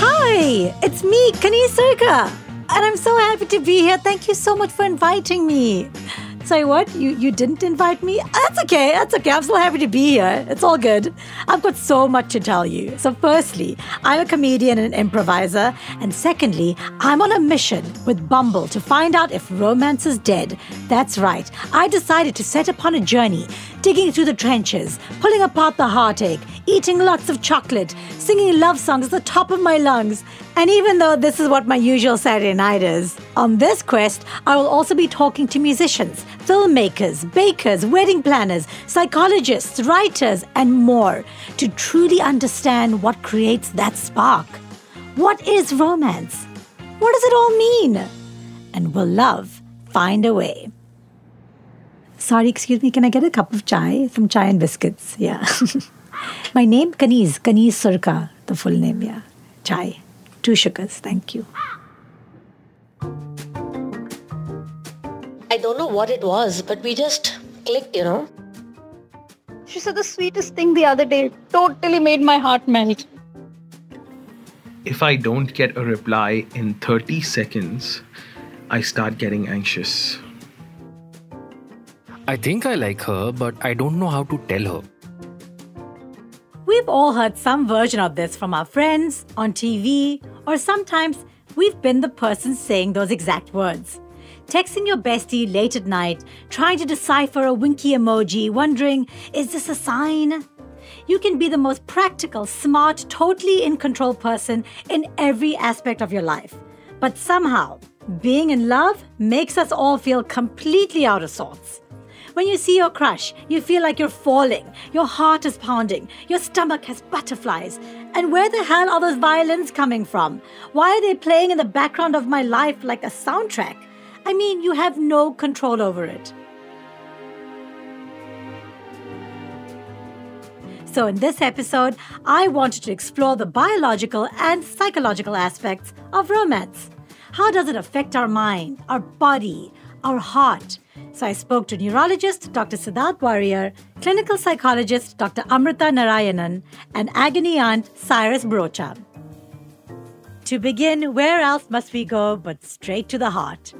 Hi, it's me, Kani. And I'm so happy to be here. Thank you so much for inviting me. Sorry, what? You you didn't invite me? That's okay. That's okay. I'm still happy to be here. It's all good. I've got so much to tell you. So, firstly, I'm a comedian and improviser, and secondly, I'm on a mission with Bumble to find out if romance is dead. That's right. I decided to set upon a journey, digging through the trenches, pulling apart the heartache, eating lots of chocolate, singing love songs at the top of my lungs. And even though this is what my usual Saturday night is, on this quest, I will also be talking to musicians, filmmakers, bakers, wedding planners, psychologists, writers, and more to truly understand what creates that spark. What is romance? What does it all mean? And will love find a way? Sorry, excuse me, can I get a cup of chai? Some chai and biscuits, yeah. My name, Kaniz, Kaniz Surka, the full name, yeah. Chai. Two sugars, thank you. I don't know what it was, but we just clicked, you know. She said the sweetest thing the other day. Totally made my heart melt. If I don't get a reply in 30 seconds, I start getting anxious. I think I like her, but I don't know how to tell her. We've all heard some version of this from our friends, on TV, or sometimes we've been the person saying those exact words. Texting your bestie late at night, trying to decipher a winky emoji, wondering, is this a sign? You can be the most practical, smart, totally in control person in every aspect of your life. But somehow, being in love makes us all feel completely out of sorts. When you see your crush, you feel like you're falling, your heart is pounding, your stomach has butterflies. And where the hell are those violins coming from? Why are they playing in the background of my life like a soundtrack? I mean, you have no control over it. So, in this episode, I wanted to explore the biological and psychological aspects of romance. How does it affect our mind, our body, our heart? So, I spoke to neurologist Dr. Siddharth Warrier, clinical psychologist Dr. Amrita Narayanan, and agony aunt Cyrus Brocha. To begin, where else must we go but straight to the heart?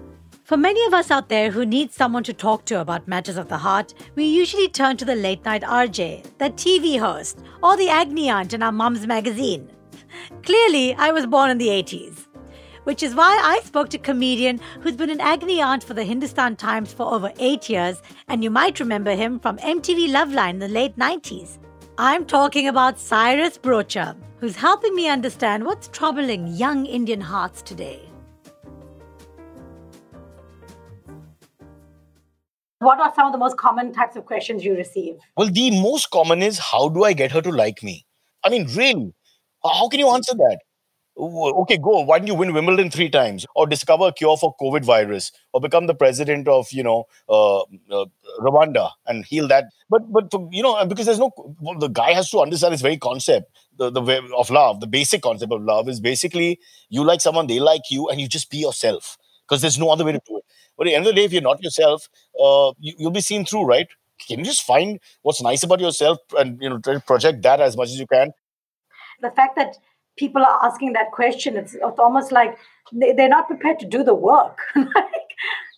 For many of us out there who need someone to talk to about matters of the heart, we usually turn to the late night RJ, the TV host, or the agony aunt in our mom's magazine. Clearly, I was born in the 80s. Which is why I spoke to a comedian who's been an agony aunt for the Hindustan Times for over eight years, and you might remember him from MTV Loveline in the late 90s. I'm talking about Cyrus Brocha, who's helping me understand what's troubling young Indian hearts today. What are some of the most common types of questions you receive? Well, the most common is how do I get her to like me? I mean, really, how can you answer that? Okay, go. Why don't you win Wimbledon three times, or discover a cure for COVID virus, or become the president of you know uh, uh, Rwanda and heal that? But but you know because there's no the guy has to understand this very concept the the way of love. The basic concept of love is basically you like someone, they like you, and you just be yourself because there's no other way to do it. But at the end of the day, if you're not yourself, uh, you, you'll be seen through, right? Can you just find what's nice about yourself and you know try to project that as much as you can? The fact that people are asking that question, it's, it's almost like they, they're not prepared to do the work. like,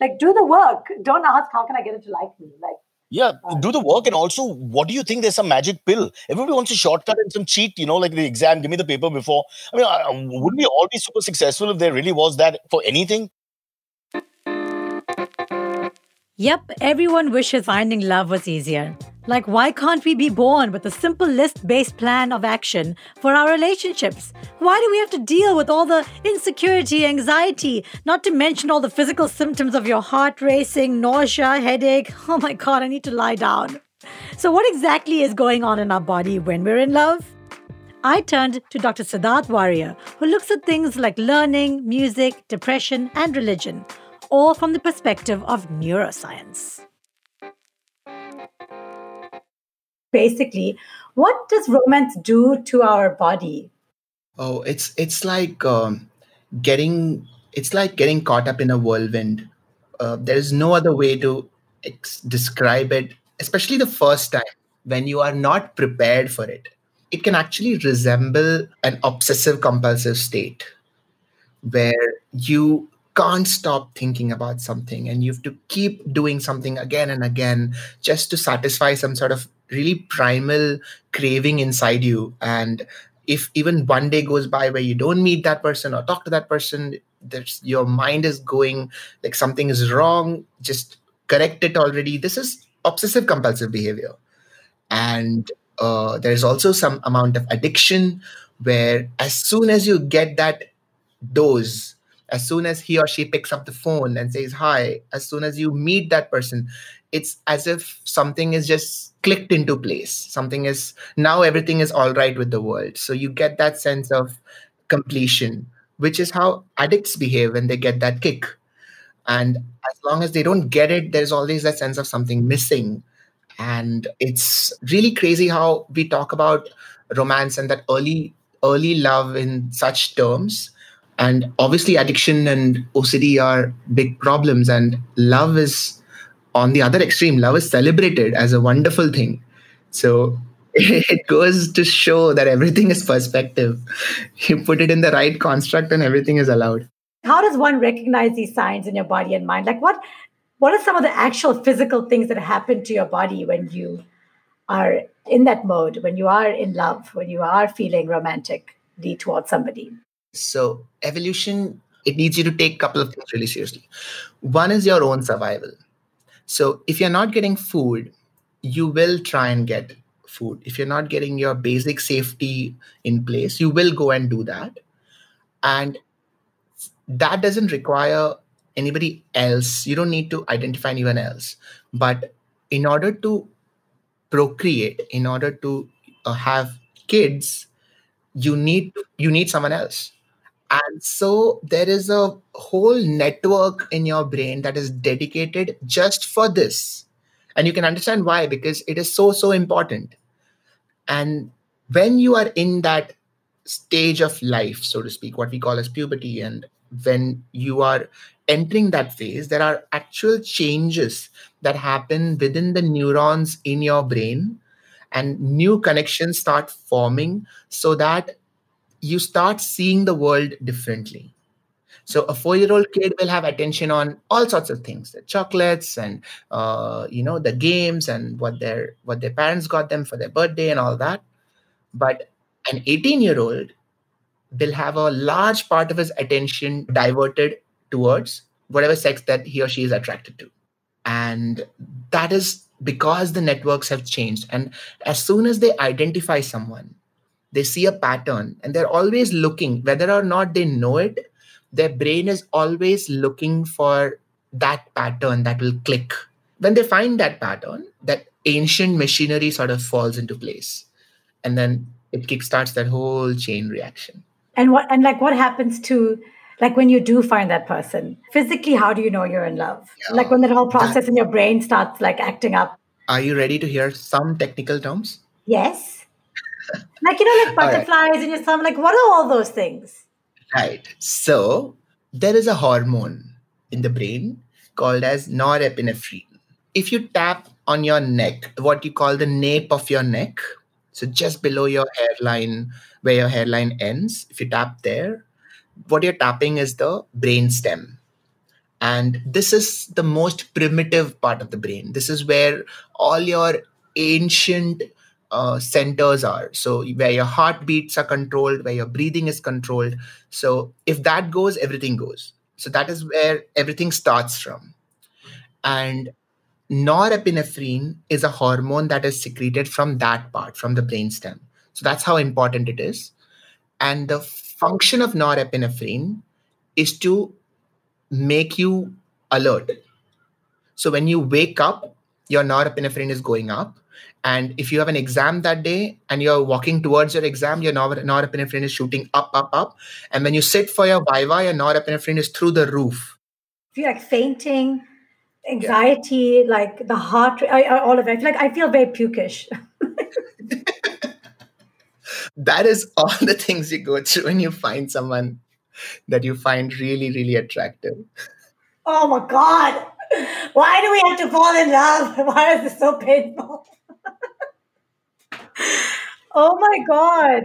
like, do the work. Don't ask, how can I get it to like me? Like, yeah, do the work. And also, what do you think? There's some magic pill. Everybody wants a shortcut and some cheat, you know, like the exam, give me the paper before. I mean, uh, wouldn't we all be super successful if there really was that for anything? Yep, everyone wishes finding love was easier. Like, why can't we be born with a simple list based plan of action for our relationships? Why do we have to deal with all the insecurity, anxiety, not to mention all the physical symptoms of your heart racing, nausea, headache? Oh my god, I need to lie down. So, what exactly is going on in our body when we're in love? I turned to Dr. Siddharth Warrier, who looks at things like learning, music, depression, and religion all from the perspective of neuroscience. Basically, what does romance do to our body? Oh, it's it's like um, getting it's like getting caught up in a whirlwind uh, there is no other way to ex- describe it, especially the first time when you are not prepared for it. It can actually resemble an obsessive compulsive state where you can't stop thinking about something and you have to keep doing something again and again just to satisfy some sort of really primal craving inside you. And if even one day goes by where you don't meet that person or talk to that person there's your mind is going like something is wrong just correct it already. This is obsessive compulsive behavior. And uh, there's also some amount of addiction where as soon as you get that dose as soon as he or she picks up the phone and says hi as soon as you meet that person it's as if something is just clicked into place. Something is now everything is all right with the world. So you get that sense of completion which is how addicts behave when they get that kick. And as long as they don't get it there's always that sense of something missing. And it's really crazy how we talk about romance and that early early love in such terms and obviously addiction and ocd are big problems and love is on the other extreme love is celebrated as a wonderful thing so it goes to show that everything is perspective you put it in the right construct and everything is allowed How does one recognize these signs in your body and mind? Like what what are some of the actual physical things that happen to your body when you are in that mode, when you are in love, when you are feeling romantically towards somebody? So evolution it needs you to take a couple of things really seriously. One is your own survival. So if you're not getting food you will try and get food. If you're not getting your basic safety in place you will go and do that. And that doesn't require anybody else. You don't need to identify anyone else. But in order to procreate in order to uh, have kids you need you need someone else and so there is a whole network in your brain that is dedicated just for this. And you can understand why because it is so so important. And when you are in that stage of life so to speak what we call as puberty and when you are entering that phase there are actual changes that happen within the neurons in your brain. And new connections start forming so that you start seeing the world differently. So a four-year-old kid will have attention on all sorts of things the chocolates and uh, you know the games and what their what their parents got them for their birthday and all that. But an 18 year old will have a large part of his attention diverted towards whatever sex that he or she is attracted to. And that is because the networks have changed. And as soon as they identify someone they see a pattern and they're always looking whether or not they know it their brain is always looking for that pattern that will click when they find that pattern that ancient machinery sort of falls into place and then it kickstarts that whole chain reaction And what and like what happens to like when you do find that person physically? How do you know you're in love? Yeah, like when that whole process in your brain starts like acting up. are you ready to hear some technical terms Yes. Like you know, like All right. butterflies in your stomach. Like what are all those things? Right. So there is a hormone in the brain called as norepinephrine. If you tap on your neck, what you call the nape of your neck, so just below your hairline, where your hairline ends, if you tap there, what you're tapping is the brain stem. And this is the most primitive part of the brain. This is where all your ancient uh, centers are. So where your heartbeats are controlled, where your breathing is controlled. So if that goes, everything goes. So that is where everything starts from. And norepinephrine is a hormone that is secreted from that part, from the brainstem. So that's how important it is. And the function of norepinephrine is to make you alert. So when you wake up, your norepinephrine is going up. And if you have an exam that day and you're walking towards your exam, your nor- norepinephrine is shooting up, up, up. And when you sit for your viva, your norepinephrine is through the roof. If you're like fainting, anxiety, like the heart, I, I- all of it. I feel like I feel very pukish. That is all the things you go through when you find someone that you find really, really attractive. Oh my god. Why do we have to fall in love? Why is this so painful? Oh my god.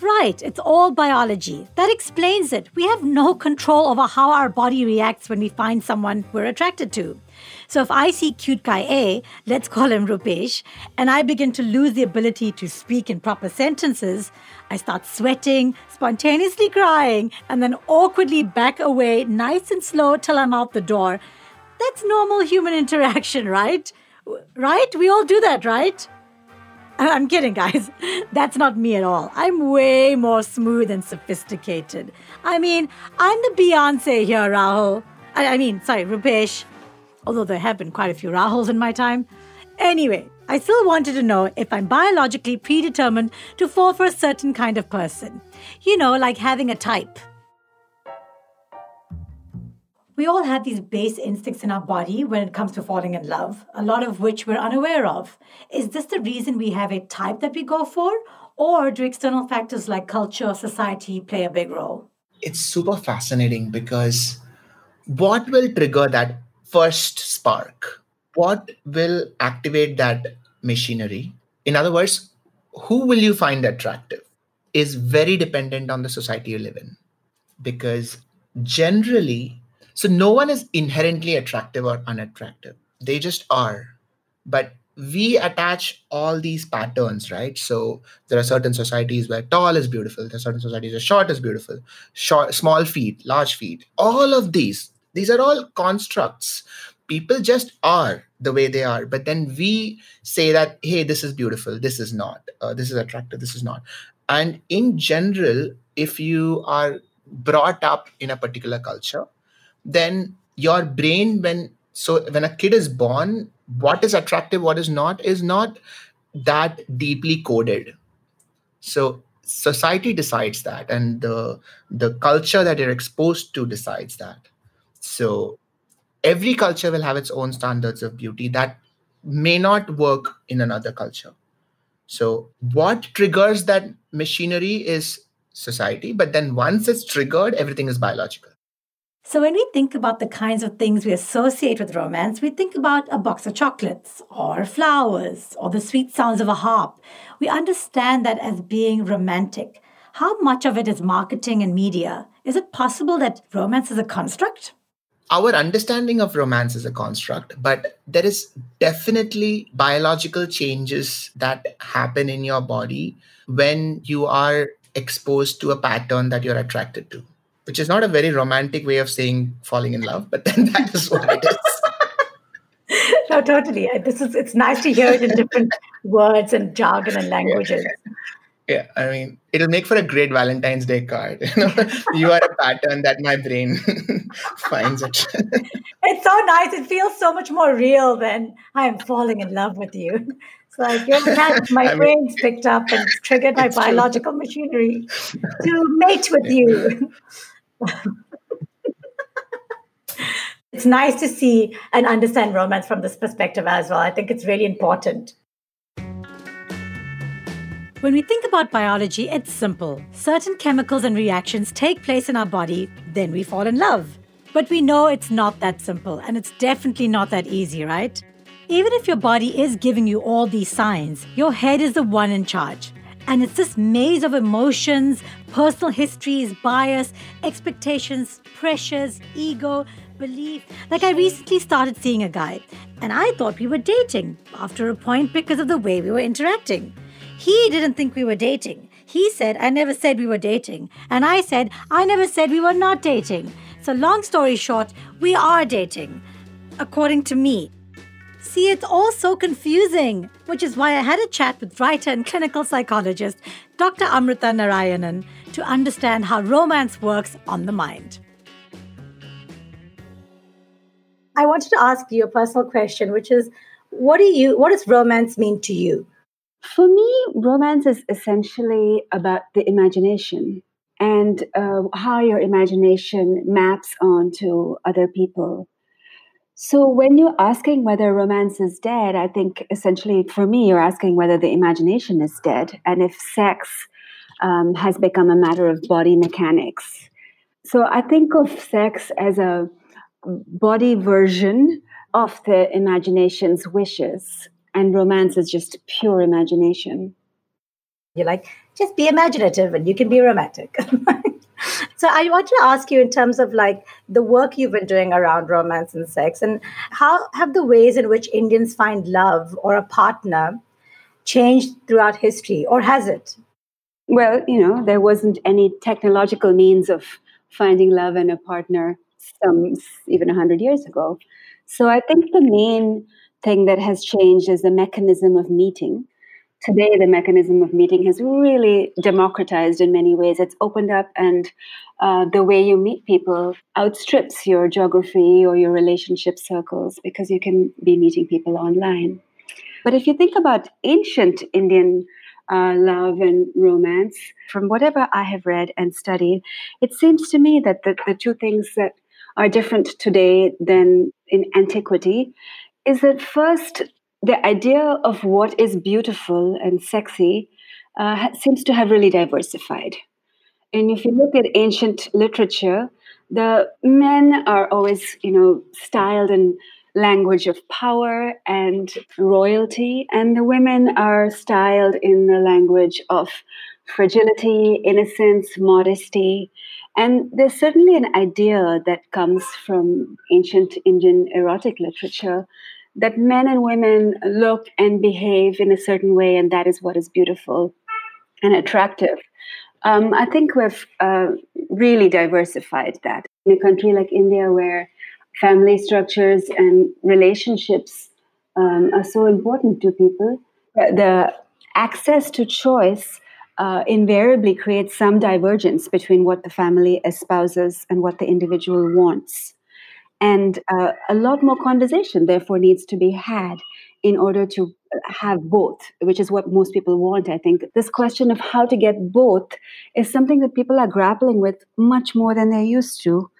Right, it's all biology. That explains it. We have no control over how our body reacts when we find someone we're attracted to. So if I see cute guy A, let's call him Rupesh, and I begin to lose the ability to speak in proper sentences, I start sweating, spontaneously crying, and then awkwardly back away nice and slow till I'm out the door. That's normal human interaction, right? Right? We all do that, right? I'm kidding, guys. That's not me at all. I'm way more smooth and sophisticated. I mean, I'm the Beyonce here, Rahul. I, I mean, sorry, Rupesh although there have been quite a few Rahuls in my time. Anyway, I still wanted to know if I'm biologically predetermined to fall for a certain kind of person. You know, like having a type. We all have these base instincts in our body when it comes to falling in love, a lot of which we're unaware of. Is this the reason we have a type that we go for? Or do external factors like culture, society play a big role? It's super fascinating because what will trigger that first spark? What will activate that machinery? In other words, who will you find attractive is very dependent on the society you live in. Because generally, so no one is inherently attractive or unattractive, they just are. But we attach all these patterns, right? So there are certain societies where tall is beautiful, there are certain societies where short is beautiful, short, small feet, large feet. All of these these are all constructs. People just are the way they are. But then we say that, hey, this is beautiful, this is not, uh, this is attractive, this is not. And in general, if you are brought up in a particular culture, then your brain, when so when a kid is born, what is attractive, what is not, is not that deeply coded. So society decides that, and the the culture that you're exposed to decides that. So every culture will have its own standards of beauty that may not work in another culture. So what triggers that machinery is society, but then once it's triggered, everything is biological. So when we think about the kinds of things we associate with romance, we think about a box of chocolates or flowers or the sweet sounds of a harp. We understand that as being romantic. How much of it is marketing and media? Is it possible that romance is a construct? our understanding of romance is a construct, but there is definitely biological changes that happen in your body when you are exposed to a pattern that you're attracted to, which is not a very romantic way of saying falling in love, but then that is what it is. no, totally. This is it's nice to hear it in different words and jargon and languages. Yeah yeah i mean it'll make for a great valentine's day card you know you are a pattern that my brain finds it it's so nice it feels so much more real than i'm falling in love with you it's like your cat my I mean, brain's picked up and triggered my biological true. machinery to mate with you it's nice to see and understand romance from this perspective as well i think it's really important when we think about biology, it's simple. Certain chemicals and reactions take place in our body, then we fall in love. But we know it's not that simple, and it's definitely not that easy, right? Even if your body is giving you all these signs, your head is the one in charge. And it's this maze of emotions, personal histories, bias, expectations, pressures, ego, belief. Like, I recently started seeing a guy, and I thought we were dating after a point because of the way we were interacting. He didn't think we were dating. He said, I never said we were dating. And I said, I never said we were not dating. So, long story short, we are dating, according to me. See, it's all so confusing, which is why I had a chat with writer and clinical psychologist Dr. Amrita Narayanan to understand how romance works on the mind. I wanted to ask you a personal question, which is what do you what does romance mean to you? For me, romance is essentially about the imagination and uh, how your imagination maps onto other people. So, when you're asking whether romance is dead, I think essentially for me, you're asking whether the imagination is dead and if sex um, has become a matter of body mechanics. So I think of sex as a body version of the imagination's wishes, and romance is just pure imagination. You're like, just be imaginative and you can be romantic. so I want to ask you in terms of like the work you've been doing around romance and sex and how have the ways in which Indians find love or a partner changed throughout history or has it? Well, you know, there wasn't any technological means of finding love and a partner some even 100 years ago. So I think the main thing that has changed is the mechanism of meeting. Today, the mechanism of meeting has really democratized in many ways. It's opened up, and uh, the way you meet people outstrips your geography or your relationship circles because you can be meeting people online. But if you think about ancient Indian uh, love and romance, from whatever I have read and studied, it seems to me that the, the two things that are different today than in antiquity is that first, the idea of what is beautiful and sexy uh, seems to have really diversified. And if you look at ancient literature, the men are always, you know, styled in language of power and royalty, and the women are styled in the language of fragility, innocence, modesty. And there's certainly an idea that comes from ancient Indian erotic literature that men and women look and behave in a certain way, and that is what is beautiful and attractive. Um, I think we've uh, really diversified that. In a country like India, where family structures and relationships um, are so important to people. The access to choice uh, invariably creates some divergence between what the family espouses and what the individual wants. And uh, a lot more conversation, therefore, needs to be had in order to have both, which is what most people want, I think. This question of how to get both is something that people are grappling with much more than they used to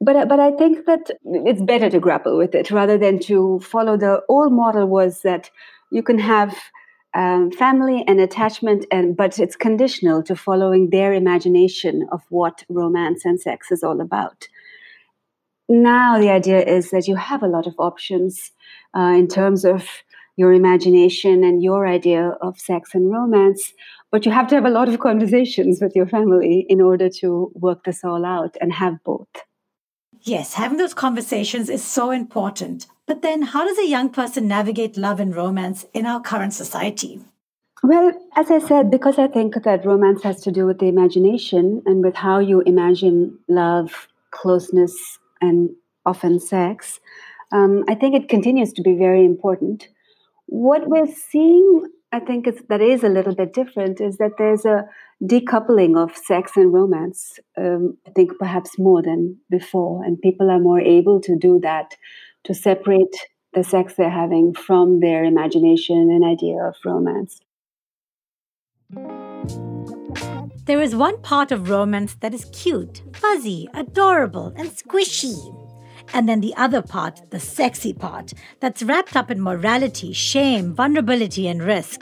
but but I think that it's better to grapple with it rather than to follow the old model was that you can have um, family and attachment and but it's conditional to following their imagination of what romance and sex is all about now the idea is that you have a lot of options uh, in terms of your imagination and your idea of sex and romance but you have to have a lot of conversations with your family in order to work this all out and have both Yes, having those conversations is so important. But then, how does a young person navigate love and romance in our current society? Well, as I said, because I think that romance has to do with the imagination and with how you imagine love, closeness, and often sex, um, I think it continues to be very important. What we're seeing, I think, is, that is a little bit different is that there's a decoupling of sex and romance, um, I think perhaps more than before. And people are more able to do that, to separate the sex they're having from their imagination and idea of romance. There is one part of romance that is cute, fuzzy, adorable, and squishy. And then the other part, the sexy part, that's wrapped up in morality, shame, vulnerability, and risk.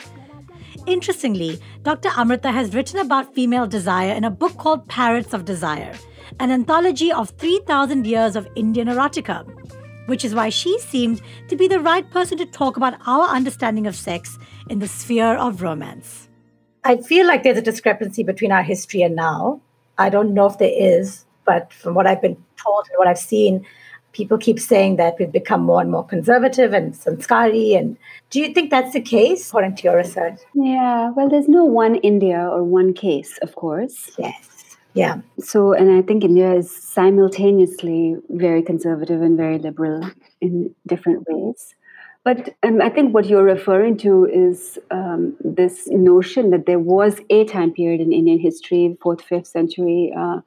Interestingly, Dr. Amrita has written about female desire in a book called Parrots of Desire, an anthology of 3,000 years of Indian erotica, which is why she seemed to be the right person to talk about our understanding of sex in the sphere of romance. I feel like there's a discrepancy between our history and now. I don't know if there is, but from what I've been told and what I've seen, people keep saying that we've become more and more conservative and sanskari. And do you think that's the case, according to your research? Yeah, well, there's no one India or one case, of course. Yes. Yeah. So, and I think India is simultaneously very conservative and very liberal in different ways. But um, I think what you're referring to is um, this notion that there was a time period in Indian history, fourth, fifth century, uh,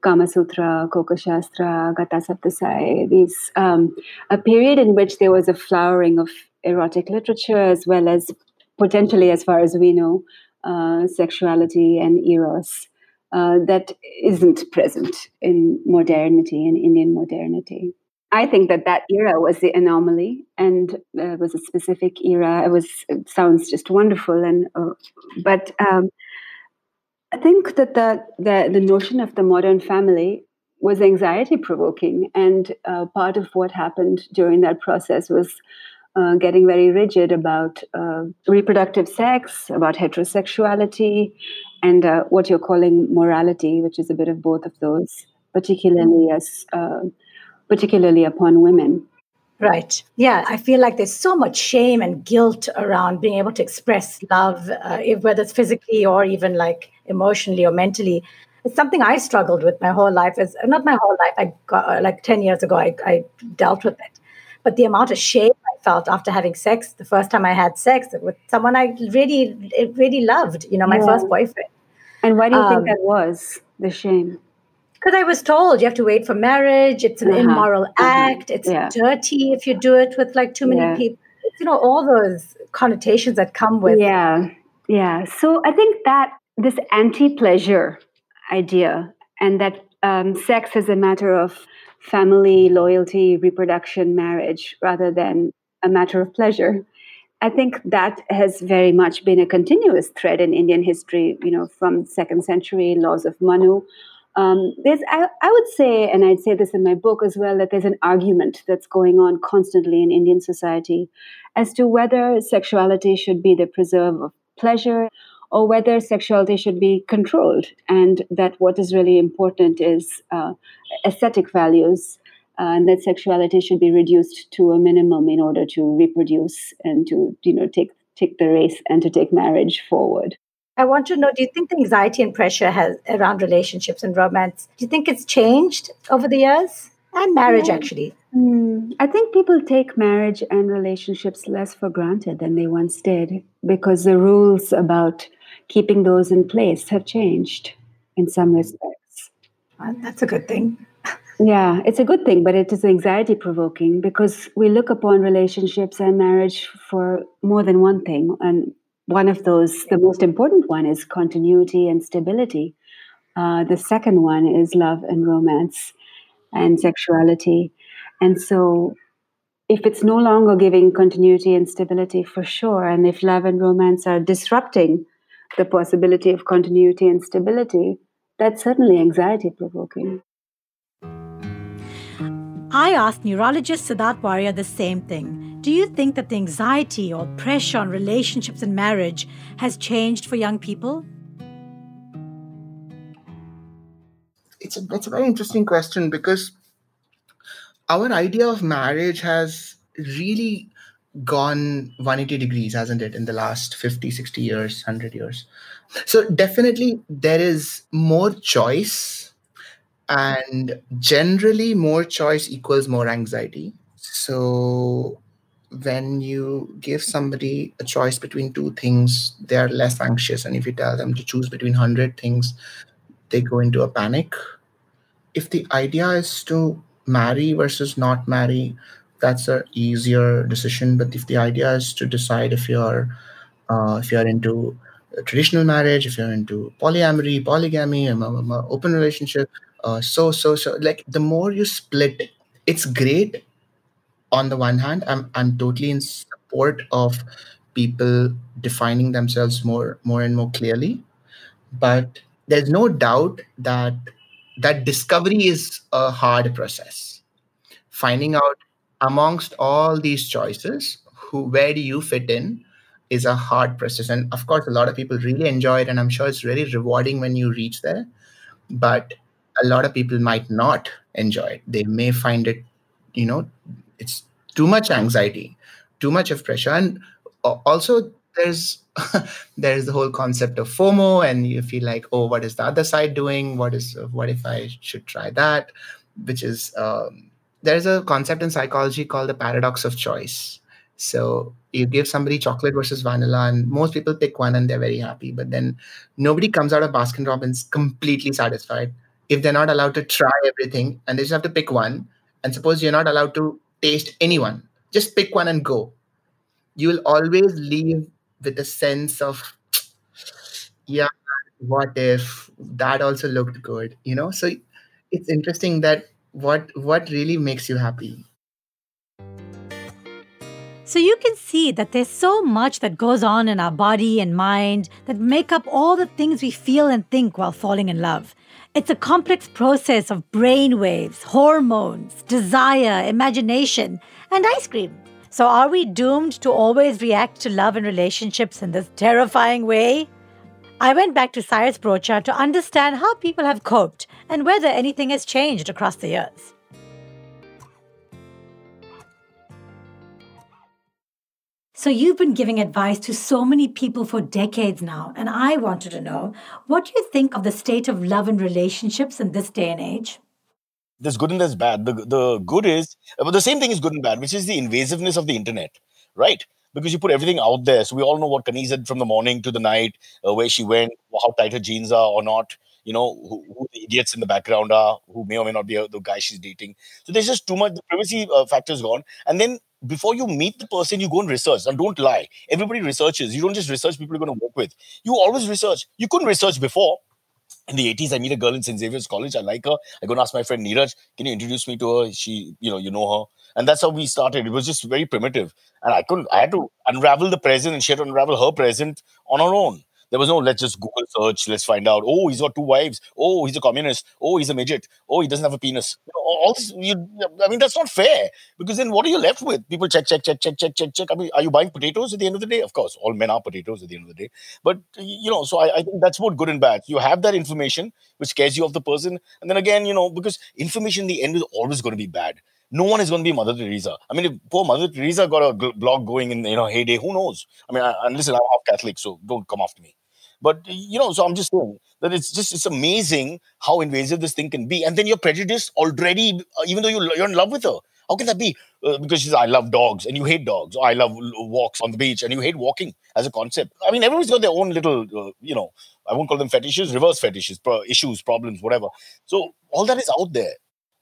Kama Sutra, Koka Shastra, Gatha Saptashati, these um, a period in which there was a flowering of erotic literature as well as potentially, as far as we know, uh, sexuality and eros uh, that isn't present in modernity in Indian modernity. I think that that era was the anomaly, and uh, was a specific era. It was it sounds just wonderful, and uh, but um, I think that the, the, the notion of the modern family was anxiety provoking. And uh, part of what happened during that process was uh, getting very rigid about uh, reproductive sex, about heterosexuality, and uh, what you're calling morality, which is a bit of both of those, particularly as particularly upon women. Right. Yeah, I feel like there's so much shame and guilt around being able to express love, uh, whether it's physically or even like emotionally or mentally. It's something I struggled with my whole life. As not my whole life. I got uh, like ten years ago. I, I dealt with it, but the amount of shame I felt after having sex the first time I had sex with someone I really, really loved. You know, my yeah. first boyfriend. And why do you um, think that was the shame? Because I was told you have to wait for marriage. It's an uh-huh. immoral uh-huh. act. It's yeah. dirty if you do it with like too many yeah. people. You know, all those connotations that come with. Yeah. Yeah. So I think that this anti pleasure idea and that um, sex is a matter of family, loyalty, reproduction, marriage, rather than a matter of pleasure. I think that has very much been a continuous thread in Indian history, you know, from second century laws of Manu um, there's, I, I, would say, and I'd say this in my book as well, that there's an argument that's going on constantly in Indian society as to whether sexuality should be the preserve of pleasure or whether sexuality should be controlled, and that what is really important is uh, aesthetic values. Uh, and that sexuality should be reduced to a minimum in order to reproduce and to you know take take the race and to take marriage forward. I want to know do you think the anxiety and pressure has around relationships and romance, do you think it's changed over the years? And marriage, yeah. actually. Mm, I think people take marriage and relationships less for granted than they once did because the rules about keeping those in place have changed in some respects. Well, that's a good thing. Yeah, it's a good thing, but it is anxiety provoking because we look upon relationships and marriage for more than one thing. And one of those, the most important one is continuity and stability. Uh, the second one is love and romance and sexuality. And so, if it's no longer giving continuity and stability for sure, and if love and romance are disrupting the possibility of continuity and stability, that's certainly anxiety provoking. I asked neurologist Siddharth Warrier the same thing. Do you think that the anxiety or pressure on relationships and marriage has changed for young people? It's a, a very interesting question because our idea of marriage has really gone 180 degrees, hasn't it, in the last 50, 60 years, 100 years? So, definitely, there is more choice and generally more choice equals more anxiety so when you give somebody a choice between two things they are less anxious. And if you tell them to choose between 100 things they go into a panic. If the idea is to marry versus not marry that's a easier decision. But if the idea is to decide if you're uh, if you're into traditional marriage if you're into polyamory polygamy um, um, um, open relationship uh, so so so like the more you split it's great on the one hand i'm i'm totally in support of people defining themselves more more and more clearly. But there's no doubt that that discovery is a hard process. Finding out amongst all these choices who where do you fit in is a hard process. And of course a lot of people really enjoy it and i'm sure it's really rewarding when you reach there. But a lot of people might not enjoy it. They may find it, you know, it's too much anxiety, too much of pressure. And also there's there's the whole concept of FOMO, and you feel like, oh, what is the other side doing? What is what if I should try that? Which is um, there's a concept in psychology called the paradox of choice. So you give somebody chocolate versus vanilla, and most people pick one and they're very happy. But then nobody comes out of Baskin Robbins completely satisfied if they're not allowed to try everything and they just have to pick one and suppose you're not allowed to taste anyone. Just pick one and go. You will always leave with a sense of yeah what if? That also looked good you know? So it's interesting that what what really makes you happy So you can see that there's so much that goes on in our body and mind that make up all the things we feel and think while falling in love. It's a complex process of brain waves, hormones, desire, imagination, and ice cream. So are we doomed to always react to love and relationships in this terrifying way? I went back to Cyrus Brocha to understand how people have coped and whether anything has changed across the years. So, you've been giving advice to so many people for decades now, and I wanted to know what do you think of the state of love and relationships in this day and age? There's good and there's bad. The, the good is, but the same thing is good and bad, which is the invasiveness of the internet, right? Because you put everything out there. So we all know what Kani said from the morning to the night, uh, where she went, how tight her jeans are or not, you know, who, who the idiots in the background are, who may or may not be uh, the guy she's dating. So there's just too much, the privacy uh, factor is gone. And then before you meet the person, you go and research. And don't lie. Everybody researches. You don't just research people you're going to work with. You always research. You couldn't research before. In the 80s, I meet a girl in St. Xavier's College. I like her. I go and ask my friend Neeraj, can you introduce me to her? She, you know, you know her. And that's how we started. It was just very primitive. And I couldn't, I had to unravel the present and she had to unravel her present on her own. There was no let's just Google search, let's find out. Oh, he's got two wives. Oh, he's a communist. Oh, he's a midget. Oh, he doesn't have a penis. You know, all this, you, I mean, that's not fair because then what are you left with? People check, check, check, check, check, check, check. I mean, are you buying potatoes at the end of the day? Of course, all men are potatoes at the end of the day. But you know, so I, I think that's both good and bad. You have that information which scares you of the person, and then again, you know, because information in the end is always going to be bad no one is going to be Mother Teresa. I mean, if poor Mother Teresa got a blog going in you know heyday, who knows? I mean, I, and listen, I'm half Catholic, so don't come after me. But you know, so I'm just saying that it's just it's amazing how invasive this thing can be, and then you're prejudiced already, uh, even though you, you're in love with her. How can that be? Uh, because she's, I love dogs and you hate dogs. Or I love walks on the beach and you hate walking as a concept. I mean, everyone's got their own little, uh, you know, I won't call them fetishes, reverse fetishes, pro- issues, problems, whatever. So all that is out there.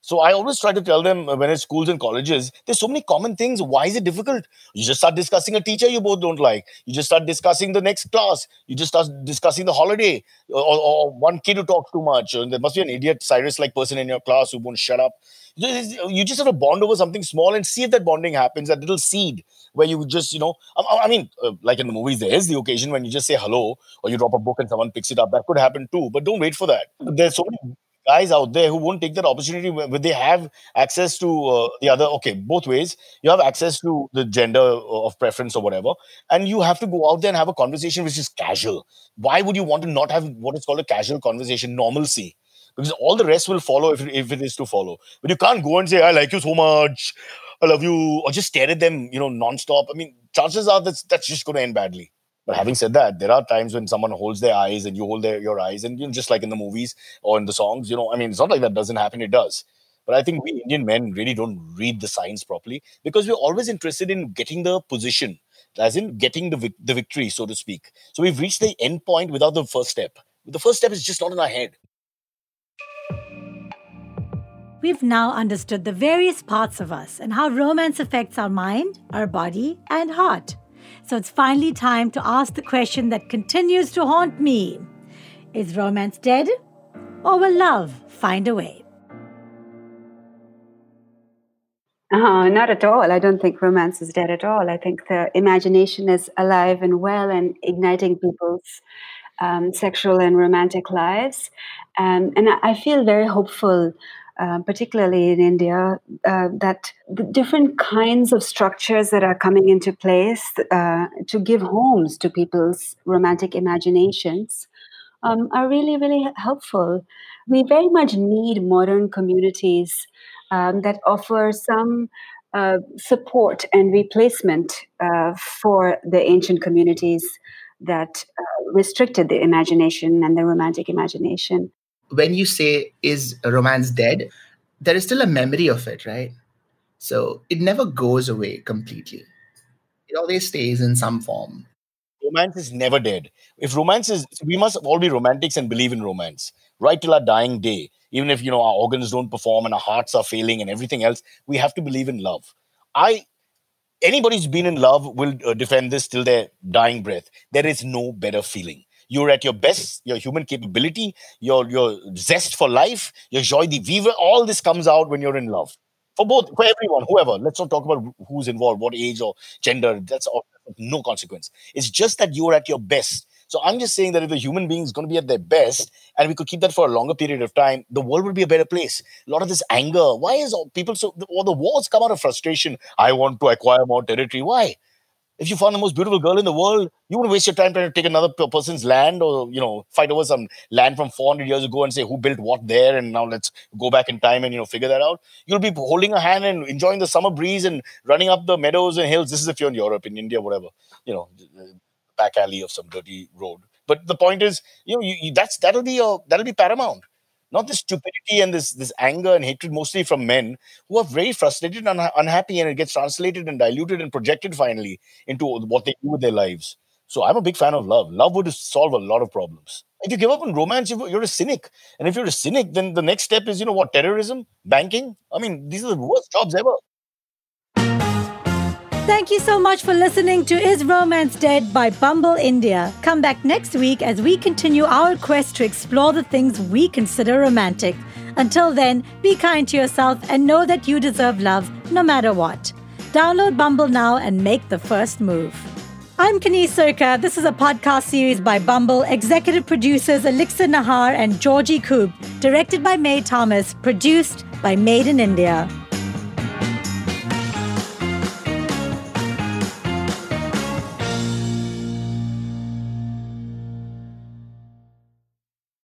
So I always try to tell them uh, when it's schools and colleges, there's so many common things. Why is it difficult? You just start discussing a teacher you both don't like. You just start discussing the next class. You just start discussing the holiday or, or one kid who talks too much. There must be an idiot Cyrus-like person in your class who won't shut up. You just have to bond over something small and see if that bonding happens. That little seed where you just, you know, I, I mean, uh, like in the movies, there is the occasion when you just say hello or you drop a book and someone picks it up. That could happen too. But don't wait for that. There's so many guys out there who won't take that opportunity when they have access to uh, the other okay both ways. You have access to the gender of preference or whatever and you have to go out there and have a conversation which is casual. Why would you want to not have what is called a casual conversation normalcy? Because all the rest will follow if, if it is to follow. But you can't go and say i like you so much. I love you or just stare at them you know non-stop. I mean chances are that's that's just going to end badly but having said that, there are times when someone holds their eyes and you hold their, your eyes, and you know, just like in the movies or in the songs, you know, I mean, it's not like that doesn't happen, it does. But I think we Indian men really don't read the signs properly because we're always interested in getting the position, as in getting the, the victory, so to speak. So we've reached the end point without the first step. The first step is just not in our head. We've now understood the various parts of us and how romance affects our mind, our body, and heart. So it's finally time to ask the question that continues to haunt me Is romance dead? Or will love find a way? Uh, not at all. I don't think romance is dead at all. I think the imagination is alive and well and igniting people's um, sexual and romantic lives. Um, and I feel very hopeful uh, particularly in India, uh, that the different kinds of structures that are coming into place uh, to give homes to people's romantic imaginations um, are really, really helpful. We very much need modern communities um, that offer some uh, support and replacement uh, for the ancient communities that restricted the imagination and the romantic imagination when you say is romance dead? there is still a memory of it right? So it never goes away completely. It always stays in some form. Romance is never dead. If romance is we must all be romantics and believe in romance right till our dying day. Even if you know our organs don't perform and our hearts are failing and everything else we have to believe in love. I anybody who's been in love will uh, defend this till their dying breath. There is no better feeling you're at your best, your human capability, your your zest for life, your joie de vivre, all this comes out when you're in love. for both, for everyone, whoever. Let's not talk about who's involved, what age or gender. That's of no consequence. It's just that you are at your best. So I'm just saying that if the human being is going to be at their best, and we could keep that for a longer period of time, the world would be a better place. A lot of this anger, why is all people so? All the wars come out of frustration. I want to acquire more territory. Why? If you found the most beautiful girl in the world, you wouldn't waste your time trying to take another person's land or you know fight over some land from 400 years ago and say who built what there, and now let's go back in time and you know figure that out. You'll be holding a hand and enjoying the summer breeze and running up the meadows and hills. This is if you're in Europe, in India, whatever, you know, back alley of some dirty road. But the point is, you know, you, you, that's that'll be your that'll be paramount. Not this stupidity and this this anger and hatred, mostly from men who are very frustrated and unha- unhappy, and it gets translated and diluted and projected finally into what they do with their lives. So I'm a big fan of love. Love would solve a lot of problems. If you give up on romance, you- you're a cynic, and if you're a cynic, then the next step is you know what terrorism, banking. I mean, these are the worst jobs ever. Thank you so much for listening to Is Romance Dead by Bumble India. Come back next week as we continue our quest to explore the things we consider romantic. Until then, be kind to yourself and know that you deserve love no matter what. Download Bumble now and make the first move. I'm Kaneez Surka. This is a podcast series by Bumble, executive producers Elixir Nahar and Georgie Koob, directed by Mae Thomas, produced by Made in India.